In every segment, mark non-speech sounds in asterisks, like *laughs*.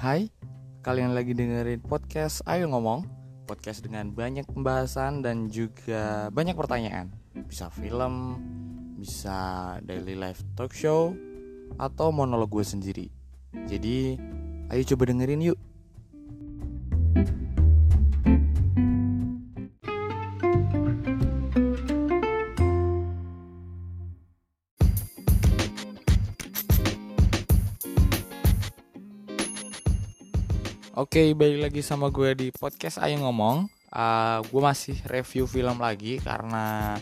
Hai, kalian lagi dengerin podcast Ayo Ngomong Podcast dengan banyak pembahasan dan juga banyak pertanyaan. Bisa film, bisa daily life talk show Atau monolog gue sendiri. Jadi, ayo coba dengerin yuk Oke, balik lagi sama gue di podcast Ayo Ngomong. Uh, gue masih review film lagi karena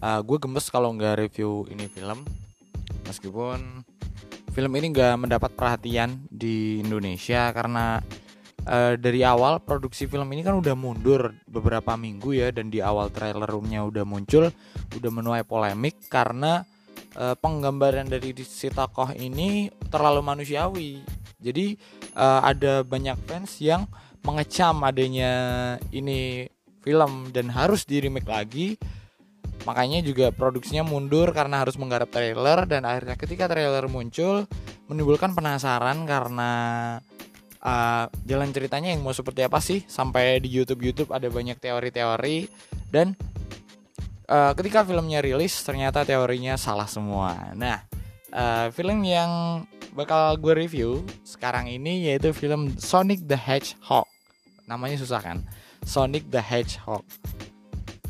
uh, gue gemes kalau nggak review ini film. Meskipun film ini nggak mendapat perhatian di Indonesia karena uh, dari awal produksi film ini kan udah mundur beberapa minggu ya dan di awal trailer roomnya udah muncul, udah menuai polemik karena uh, penggambaran dari si tokoh ini terlalu manusiawi. Jadi uh, ada banyak fans yang mengecam adanya ini film dan harus di remake lagi makanya juga produksinya mundur karena harus menggarap trailer dan akhirnya ketika trailer muncul menimbulkan penasaran karena uh, jalan ceritanya yang mau seperti apa sih sampai di YouTube YouTube ada banyak teori-teori dan uh, ketika filmnya rilis ternyata teorinya salah semua. Nah, uh, film yang bakal gue review sekarang ini yaitu film Sonic the Hedgehog. Namanya susah kan? Sonic the Hedgehog.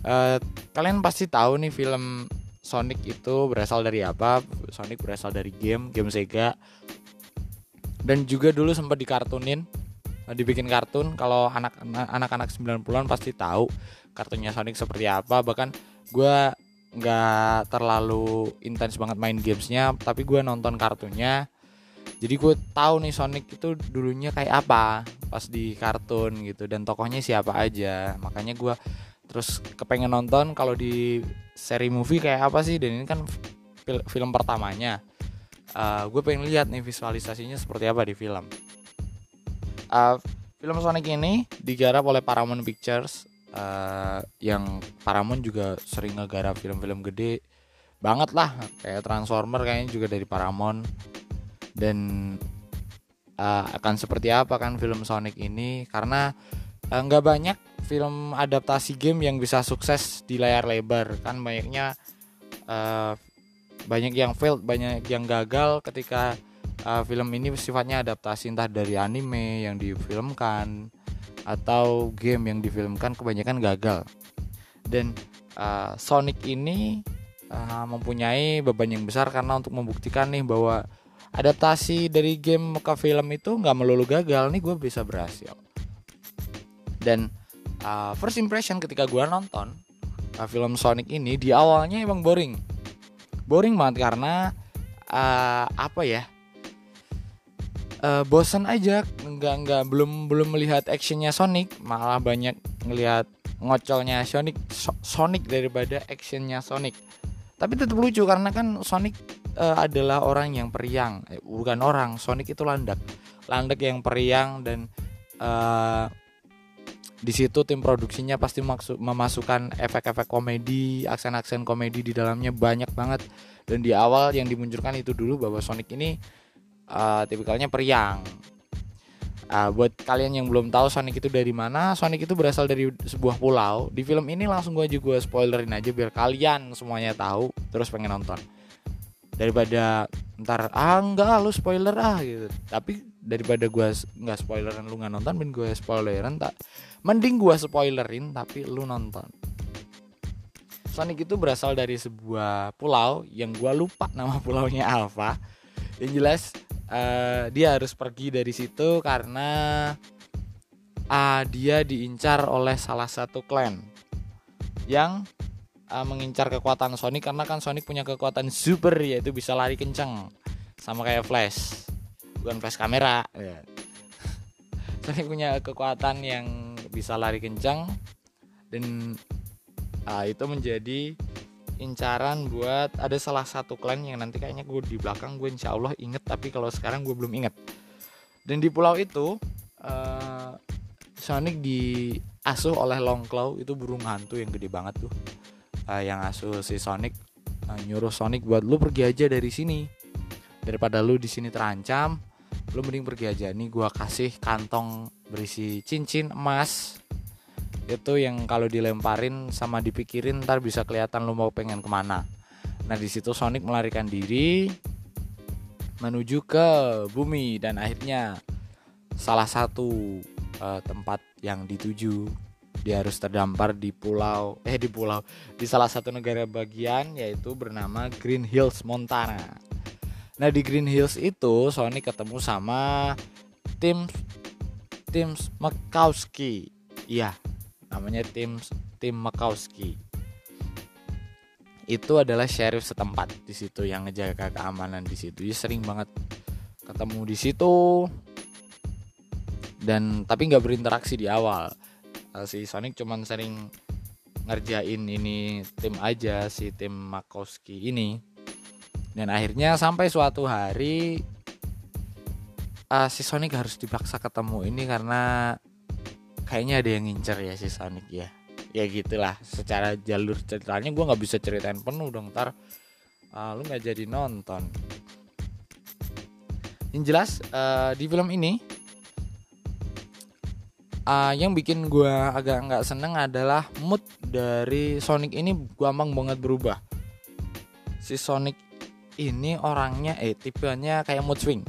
Uh, kalian pasti tahu nih film Sonic itu berasal dari apa? Sonic berasal dari game, game Sega. Dan juga dulu sempat dikartunin, uh, dibikin kartun. Kalau anak-anak 90-an pasti tahu kartunnya Sonic seperti apa. Bahkan gue nggak terlalu intens banget main gamesnya, tapi gue nonton kartunnya jadi gue tahu nih Sonic itu dulunya kayak apa pas di kartun gitu. Dan tokohnya siapa aja. Makanya gue terus kepengen nonton kalau di seri movie kayak apa sih. Dan ini kan fil film pertamanya. Uh, gue pengen lihat nih visualisasinya seperti apa di film. Uh, film Sonic ini digarap oleh Paramount Pictures. Uh, yang Paramount juga sering ngegarap film-film gede banget lah. Kayak Transformer kayaknya juga dari Paramount dan uh, akan seperti apa kan film Sonic ini? Karena uh, nggak banyak film adaptasi game yang bisa sukses di layar lebar. Kan banyaknya uh, banyak yang failed banyak yang gagal ketika uh, film ini sifatnya adaptasi. Entah dari anime yang difilmkan atau game yang difilmkan kebanyakan gagal. Dan uh, Sonic ini uh, mempunyai beban yang besar karena untuk membuktikan nih bahwa adaptasi dari game ke film itu nggak melulu gagal. Nih gue bisa berhasil. Dan uh, first impression ketika gue nonton uh, film Sonic ini di awalnya emang boring. Boring banget karena uh, apa ya uh, bosan aja. Nggak nggak belum belum melihat actionnya Sonic. Malah banyak ngelihat ngocolnya Sonic so, Sonic daripada actionnya Sonic. Tapi tetap lucu karena kan Sonic uh, adalah orang yang periang. Eh, bukan orang Sonic itu landak. Landak yang periang dan uh, di situ tim produksinya pasti memasukkan efek-efek komedi aksen-aksen komedi di dalamnya banyak banget. Dan di awal yang dimunculkan itu dulu bahwa Sonic ini uh, tipikalnya periang. Uh, buat kalian yang belum tahu Sonic itu dari mana, Sonic itu berasal dari sebuah pulau. Di film ini langsung gue juga spoilerin aja biar kalian semuanya tahu, terus pengen nonton daripada ntar ah enggak lu spoiler ah gitu. Tapi daripada gue nggak spoileran lu nggak nonton dan gue spoileran tak mending gue spoilerin tapi lu nonton. Sonic itu berasal dari sebuah pulau yang gue lupa *laughs* nama pulaunya Alpha yang jelas uh, dia harus pergi dari situ karena uh, dia diincar oleh salah satu klan yang uh, mengincar kekuatan Sonic karena kan Sonic punya kekuatan super yaitu bisa lari kencang sama kayak Flash. Bukan Flash kamera. *laughs* Ya. Sonic punya kekuatan yang bisa lari kencang dan uh, itu menjadi incaran buat ada salah satu klan yang nanti kayaknya gue di belakang gue insya Allah inget tapi kalau sekarang gue belum inget. Dan di pulau itu uh, Sonic diasuh oleh Longclaw. Itu burung hantu yang gede banget tuh uh, yang asuh si Sonic uh, nyuruh Sonic buat lu pergi aja dari sini. Daripada lu di sini terancam lu mending pergi aja. Nih gue kasih kantong berisi cincin emas. Itu yang kalau dilemparin sama dipikirin ntar bisa kelihatan lu mau pengen ke mana. Nah di situ Sonic melarikan diri menuju ke bumi dan akhirnya salah satu uh, tempat yang dituju dia harus terdampar di pulau eh di pulau di salah satu negara bagian yaitu bernama Green Hills Montana. Nah di Green Hills itu Sonic ketemu sama tim tim Makowski iya namanya tim tim Makowski itu adalah sheriff setempat di situ yang ngejaga keamanan di situ. Dia sering banget ketemu di situ. Dan tapi nggak berinteraksi di awal uh, si Sonic cuman sering ngerjain ini tim aja si tim Makowski ini. Dan akhirnya sampai suatu hari uh, si Sonic harus dipaksa ketemu ini karena kayaknya ada yang ngincer ya si Sonic ya. Ya gitulah secara jalur ceritanya gue nggak bisa ceritain penuh dong ntar uh, lu nggak jadi nonton. Yang jelas uh, di film ini uh, yang bikin gue agak nggak seneng adalah mood dari Sonic ini gampang banget berubah. Si Sonic ini orangnya eh tipenya kayak mood swing.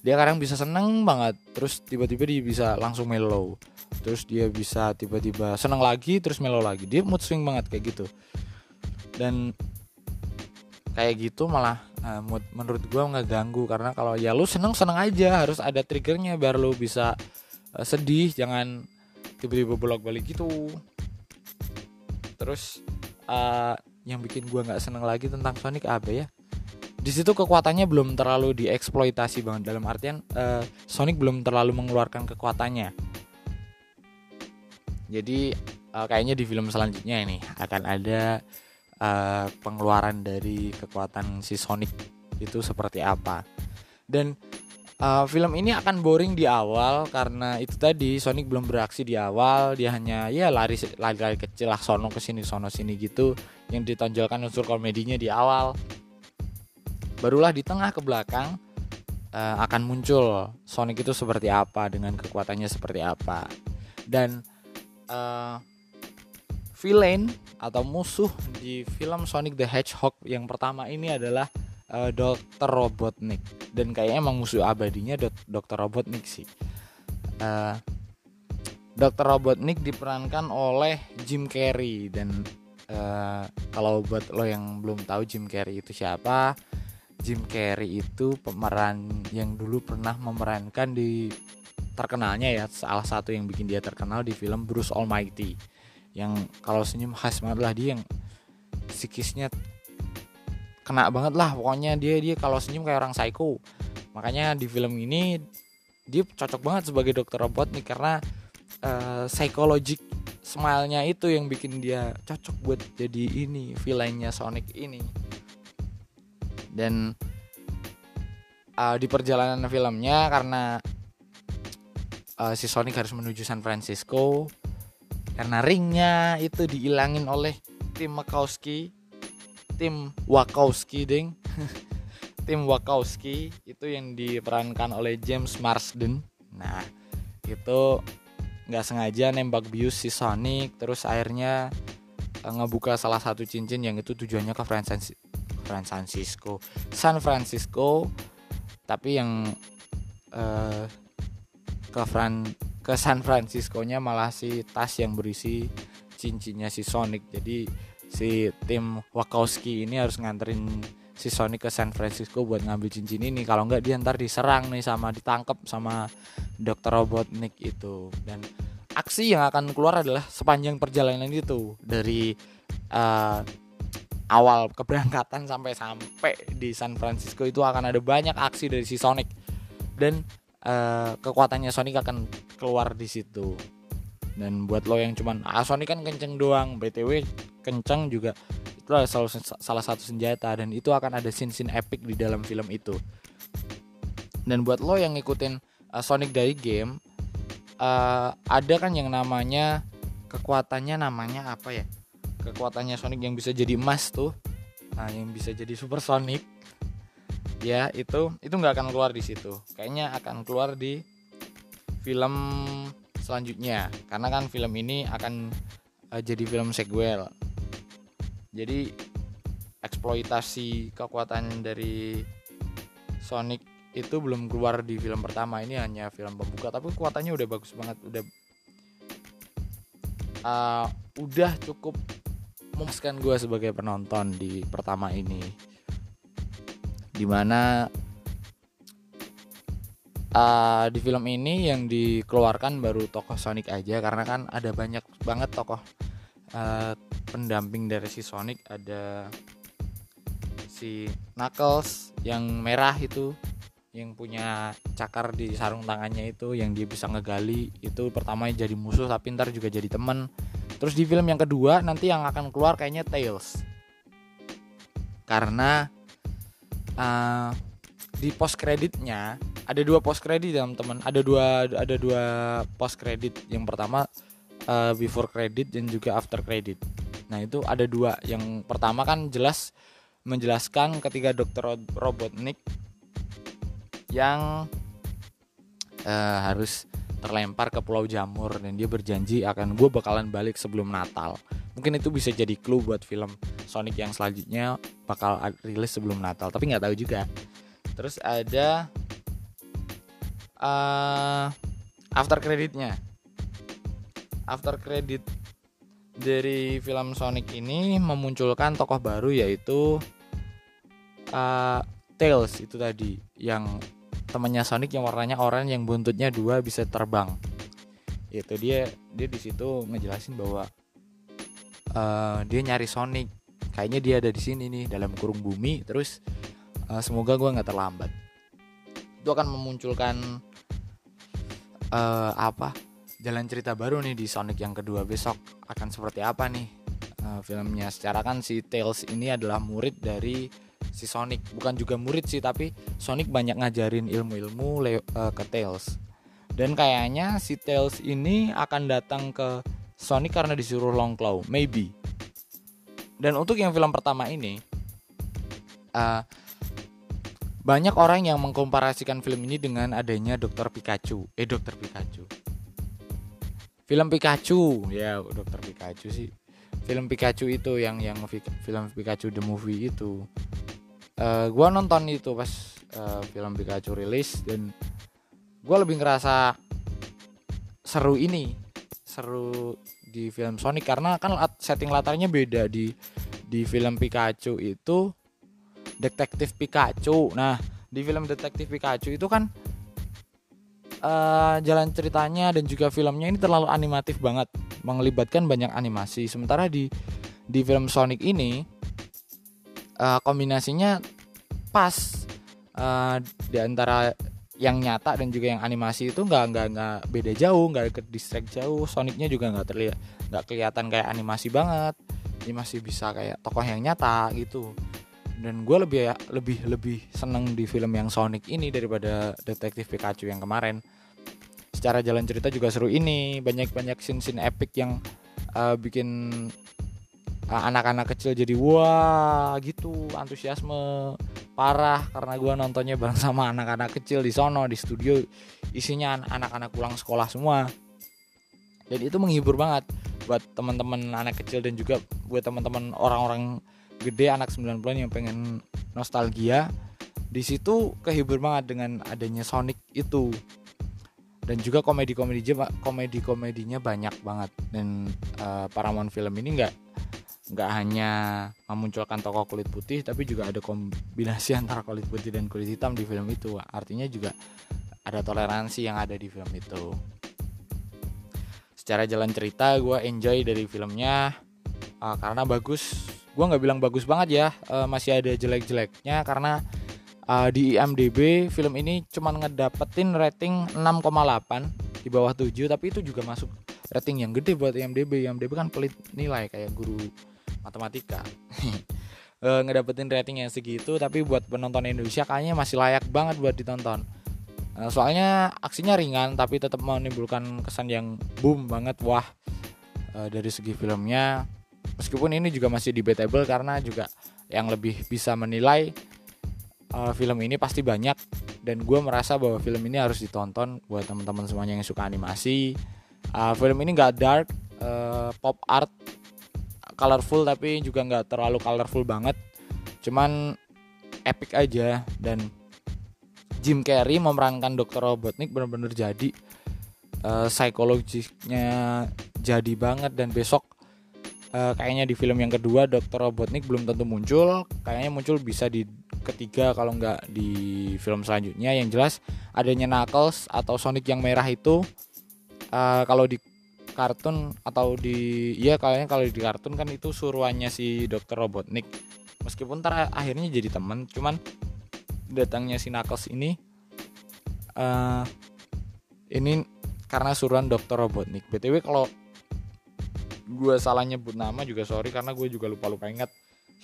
Dia kadang bisa seneng banget terus tiba-tiba dia bisa langsung mellow. Terus dia bisa tiba-tiba senang lagi terus melo lagi. Dia mood swing banget kayak gitu. Dan kayak gitu malah uh, mood menurut gua nggak ganggu. Karena kalau ya lu seneng seneng aja harus ada triggernya biar lu bisa uh, sedih jangan tiba-tiba bolak balik gitu. Terus uh, yang bikin gua nggak seneng lagi tentang Sonic apa ya? Di situ kekuatannya belum terlalu dieksploitasi banget. Dalam artian uh, Sonic belum terlalu mengeluarkan kekuatannya. Jadi uh, kayaknya di film selanjutnya ini akan ada uh, pengeluaran dari kekuatan si Sonic itu seperti apa. Dan uh, film ini akan boring di awal karena itu tadi Sonic belum beraksi di awal, dia hanya ya lari lari, kecil lah sono ke sini sono sini gitu yang ditonjolkan unsur komedinya di awal. Barulah di tengah ke belakang uh, akan muncul Sonic itu seperti apa dengan kekuatannya seperti apa. Dan uh, villain atau musuh di film Sonic the Hedgehog yang pertama ini adalah uh, Dr. Robotnik dan kayaknya emang musuh abadinya Dr. Robotnik sih. Uh, Dr. Robotnik diperankan oleh Jim Carrey dan uh, kalau buat lo yang belum tahu Jim Carrey itu siapa, Jim Carrey itu pemeran yang dulu pernah memerankan di terkenalnya ya salah satu yang bikin dia terkenal di film Bruce Almighty yang kalau senyum khas banget lah dia yang psikisnya kena banget lah pokoknya dia dia kalau senyum kayak orang psycho. Makanya di film ini dia cocok banget sebagai dokter robot nih karena uh, psikologik smile-nya itu yang bikin dia cocok buat jadi ini villainnya Sonic ini. Dan uh, di perjalanan filmnya karena uh, si Sonic harus menuju San Francisco karena ringnya itu dihilangin oleh tim Makowski tim Wakowski ding. *laughs* Tim Wakowski itu yang diperankan oleh James Marsden. Nah itu nggak sengaja nembak bius si Sonic terus akhirnya uh, ngebuka salah satu cincin yang itu tujuannya ke Francisco. San Francisco tapi yang uh, ke Fran ke San Francisco nya malah si tas yang berisi cincinnya si Sonic. Jadi si tim Wakowski ini harus nganterin si Sonic ke San Francisco buat ngambil cincin ini. Kalau nggak dia ntar diserang nih sama ditangkap sama Dr. Robotnik itu. Dan aksi yang akan keluar adalah sepanjang perjalanan itu. Dari uh, awal keberangkatan sampai sampai di San Francisco itu akan ada banyak aksi dari si Sonic. Dan uh, kekuatannya Sonic akan keluar di situ. Dan buat lo yang cuman ah Sonic kan kenceng doang. Btw kenceng juga itu adalah salah, salah satu senjata dan itu akan ada scene-scene epic di dalam film itu. Dan buat lo yang ngikutin uh, Sonic dari game uh, ada kan yang namanya kekuatannya namanya apa ya? Kekuatannya Sonic yang bisa jadi emas tuh. Nah yang bisa jadi super Sonic. Ya itu itu nggak akan keluar di situ. Kayaknya akan keluar di film selanjutnya. Karena kan film ini akan uh, jadi film sequel jadi eksploitasi kekuatan dari Sonic itu belum keluar di film pertama. Ini hanya film pembuka tapi kekuatannya udah bagus banget udah uh, udah cukup memuaskan gue sebagai penonton di pertama ini. Di mana uh, di film ini yang dikeluarkan baru tokoh Sonic aja karena kan ada banyak banget tokoh uh, pendamping dari si Sonic ada si Knuckles yang merah itu yang punya cakar di sarung tangannya itu yang dia bisa ngegali. Itu pertama jadi musuh tapi ntar juga jadi temen. Terus di film yang kedua nanti yang akan keluar kayaknya Tails. Karena uh, di post kreditnya ada dua post kredit teman-teman ada dua ada dua post kredit yang pertama uh, before credit dan juga after credit nah itu ada dua yang pertama kan jelas menjelaskan ketika dokter Robotnik yang uh, harus terlempar ke Pulau Jamur dan dia berjanji akan gue bakalan balik sebelum Natal. Mungkin itu bisa jadi clue buat film Sonic yang selanjutnya bakal rilis sebelum Natal, tapi nggak tahu juga. Terus ada uh, after creditnya. After credit dari film Sonic ini memunculkan tokoh baru yaitu uh, Tails itu tadi yang temannya Sonic yang warnanya oranye yang buntutnya dua bisa terbang. Itu dia dia di situ ngejelasin bahwa uh, dia nyari Sonic. Kayaknya dia ada di sini nih dalam kurung bumi. Terus uh, semoga gue nggak terlambat. Itu akan memunculkan uh, apa? Jalan cerita baru nih di Sonic yang kedua besok akan seperti apa nih? Uh, filmnya. Secara kan si Tails ini adalah murid dari si Sonic. Bukan juga murid sih tapi Sonic banyak ngajarin ilmu-ilmu uh, ke Tails. Dan kayaknya si Tails ini akan datang ke Sonic karena disuruh Long Claw. Maybe. Dan untuk yang film pertama ini uh, banyak orang yang mengkomparasikan film ini dengan adanya Dr. Pikachu. Eh Dr. Pikachu film Pikachu. Ya Dr. Pikachu sih. Film Pikachu itu yang yang film Pikachu the movie itu. Uh, eh, gue nonton itu pas uh, film Pikachu rilis dan gue lebih ngerasa seru ini. Seru di film Sonic karena kan setting latarnya beda di di film Pikachu itu detektif Pikachu. Nah di film detektif Pikachu itu kan uh, jalan ceritanya dan juga filmnya ini terlalu animatif banget. Melibatkan banyak animasi. Sementara di di film Sonic ini uh, kombinasinya pas. Uh, di antara yang nyata dan juga yang animasi itu nggak nggak nggak beda jauh nggak ke distract jauh. Sonicnya juga nggak terlihat nggak kelihatan kayak animasi banget. Ini masih bisa kayak tokoh yang nyata gitu dan gue lebih lebih lebih seneng di film yang Sonic ini daripada detektif Pikachu yang kemarin. Secara jalan cerita juga seru ini banyak banyak scene scene epic yang uh, bikin eh, anak-anak kecil jadi wah gitu antusiasme parah karena gue nontonnya bareng sama anak-anak kecil di sono di studio. Isinya anak-anak pulang sekolah semua. Dan itu menghibur banget buat teman-teman anak kecil dan juga buat teman-teman orang-orang gede anak 90-an yang pengen nostalgia di situ kehibur banget dengan adanya Sonic itu. Dan juga komedi-komedi komedi-komedinya banyak banget. Dan uh, Paramount Film ini nggak nggak hanya memunculkan tokoh kulit putih tapi juga ada kombinasi *laughs* antara kulit putih dan kulit hitam di film itu. Artinya juga ada toleransi yang ada di film itu. Secara jalan cerita gue enjoy dari filmnya uh, karena bagus gue nggak bilang bagus banget ya uh, masih ada jelek-jeleknya karena uh, di IMDb film ini cuma ngedapetin rating 6,8 di bawah 7 tapi itu juga masuk rating yang gede buat IMDb IMDb kan pelit nilai kayak guru matematika. *laughs* E, ngedapetin rating yang segitu tapi buat penonton Indonesia kayaknya masih layak banget buat ditonton. E, soalnya aksinya ringan tapi tetap menimbulkan kesan yang boom banget. Wah e, dari segi filmnya meskipun ini juga masih debatable karena juga yang lebih bisa menilai uh, film ini pasti banyak. Dan gue merasa bahwa film ini harus ditonton buat teman-teman semuanya yang suka animasi. Uh, film ini nggak dark uh, pop art colorful tapi juga nggak terlalu colorful banget. Cuman epic aja. Dan Jim Carrey memerankan Dr. Robotnik benar-benar jadi uh, psikologisnya jadi banget. Dan besok uh, kayaknya di film yang kedua Dr. Robotnik belum tentu muncul kayaknya muncul bisa di ketiga kalau nggak di film selanjutnya yang jelas adanya Knuckles atau Sonic yang merah itu uh, kalau di kartun atau di ya kayaknya kalau di kartun kan itu suruhannya si Dr. Robotnik meskipun ntar akhirnya jadi teman cuman datangnya si Knuckles ini uh, ini karena suruhan Dr. Robotnik btw kalau gue salah nyebut nama juga sorry karena gue juga lupa lupa ingat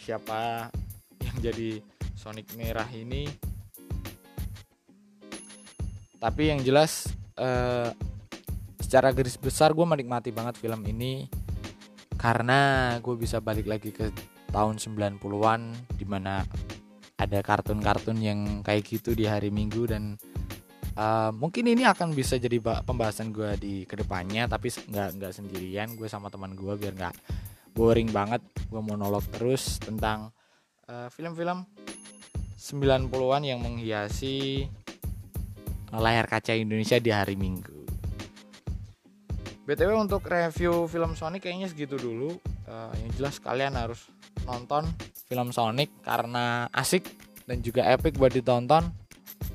siapa yang jadi Sonic merah ini. Tapi yang jelas uh, secara garis besar gue menikmati banget film ini karena gue bisa balik lagi ke tahun 90-an di mana ada kartun-kartun yang kayak gitu di hari Minggu dan uh, mungkin ini akan bisa jadi pembahasan gue di ke depannya tapi nggak nggak sendirian gue sama teman gue biar nggak boring banget gue monolog terus tentang uh, film-film 90-an yang menghiasi layar kaca Indonesia di hari Minggu. BTW untuk review film Sonic kayaknya segitu dulu. Uh, yang jelas kalian harus nonton film Sonic karena asik dan juga epic buat ditonton.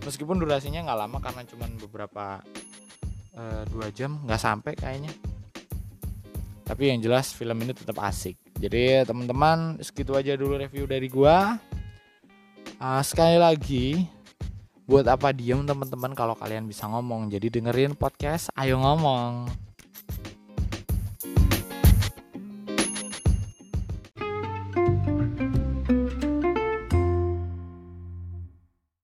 Meskipun durasinya nggak lama karena cuma beberapa uh, dua jam nggak sampai kayaknya. Tapi yang jelas film ini tetap asik. Jadi teman-teman segitu aja dulu review dari gua uh, sekali lagi buat apa diem teman-teman kalau kalian bisa ngomong jadi dengerin podcast ayo ngomong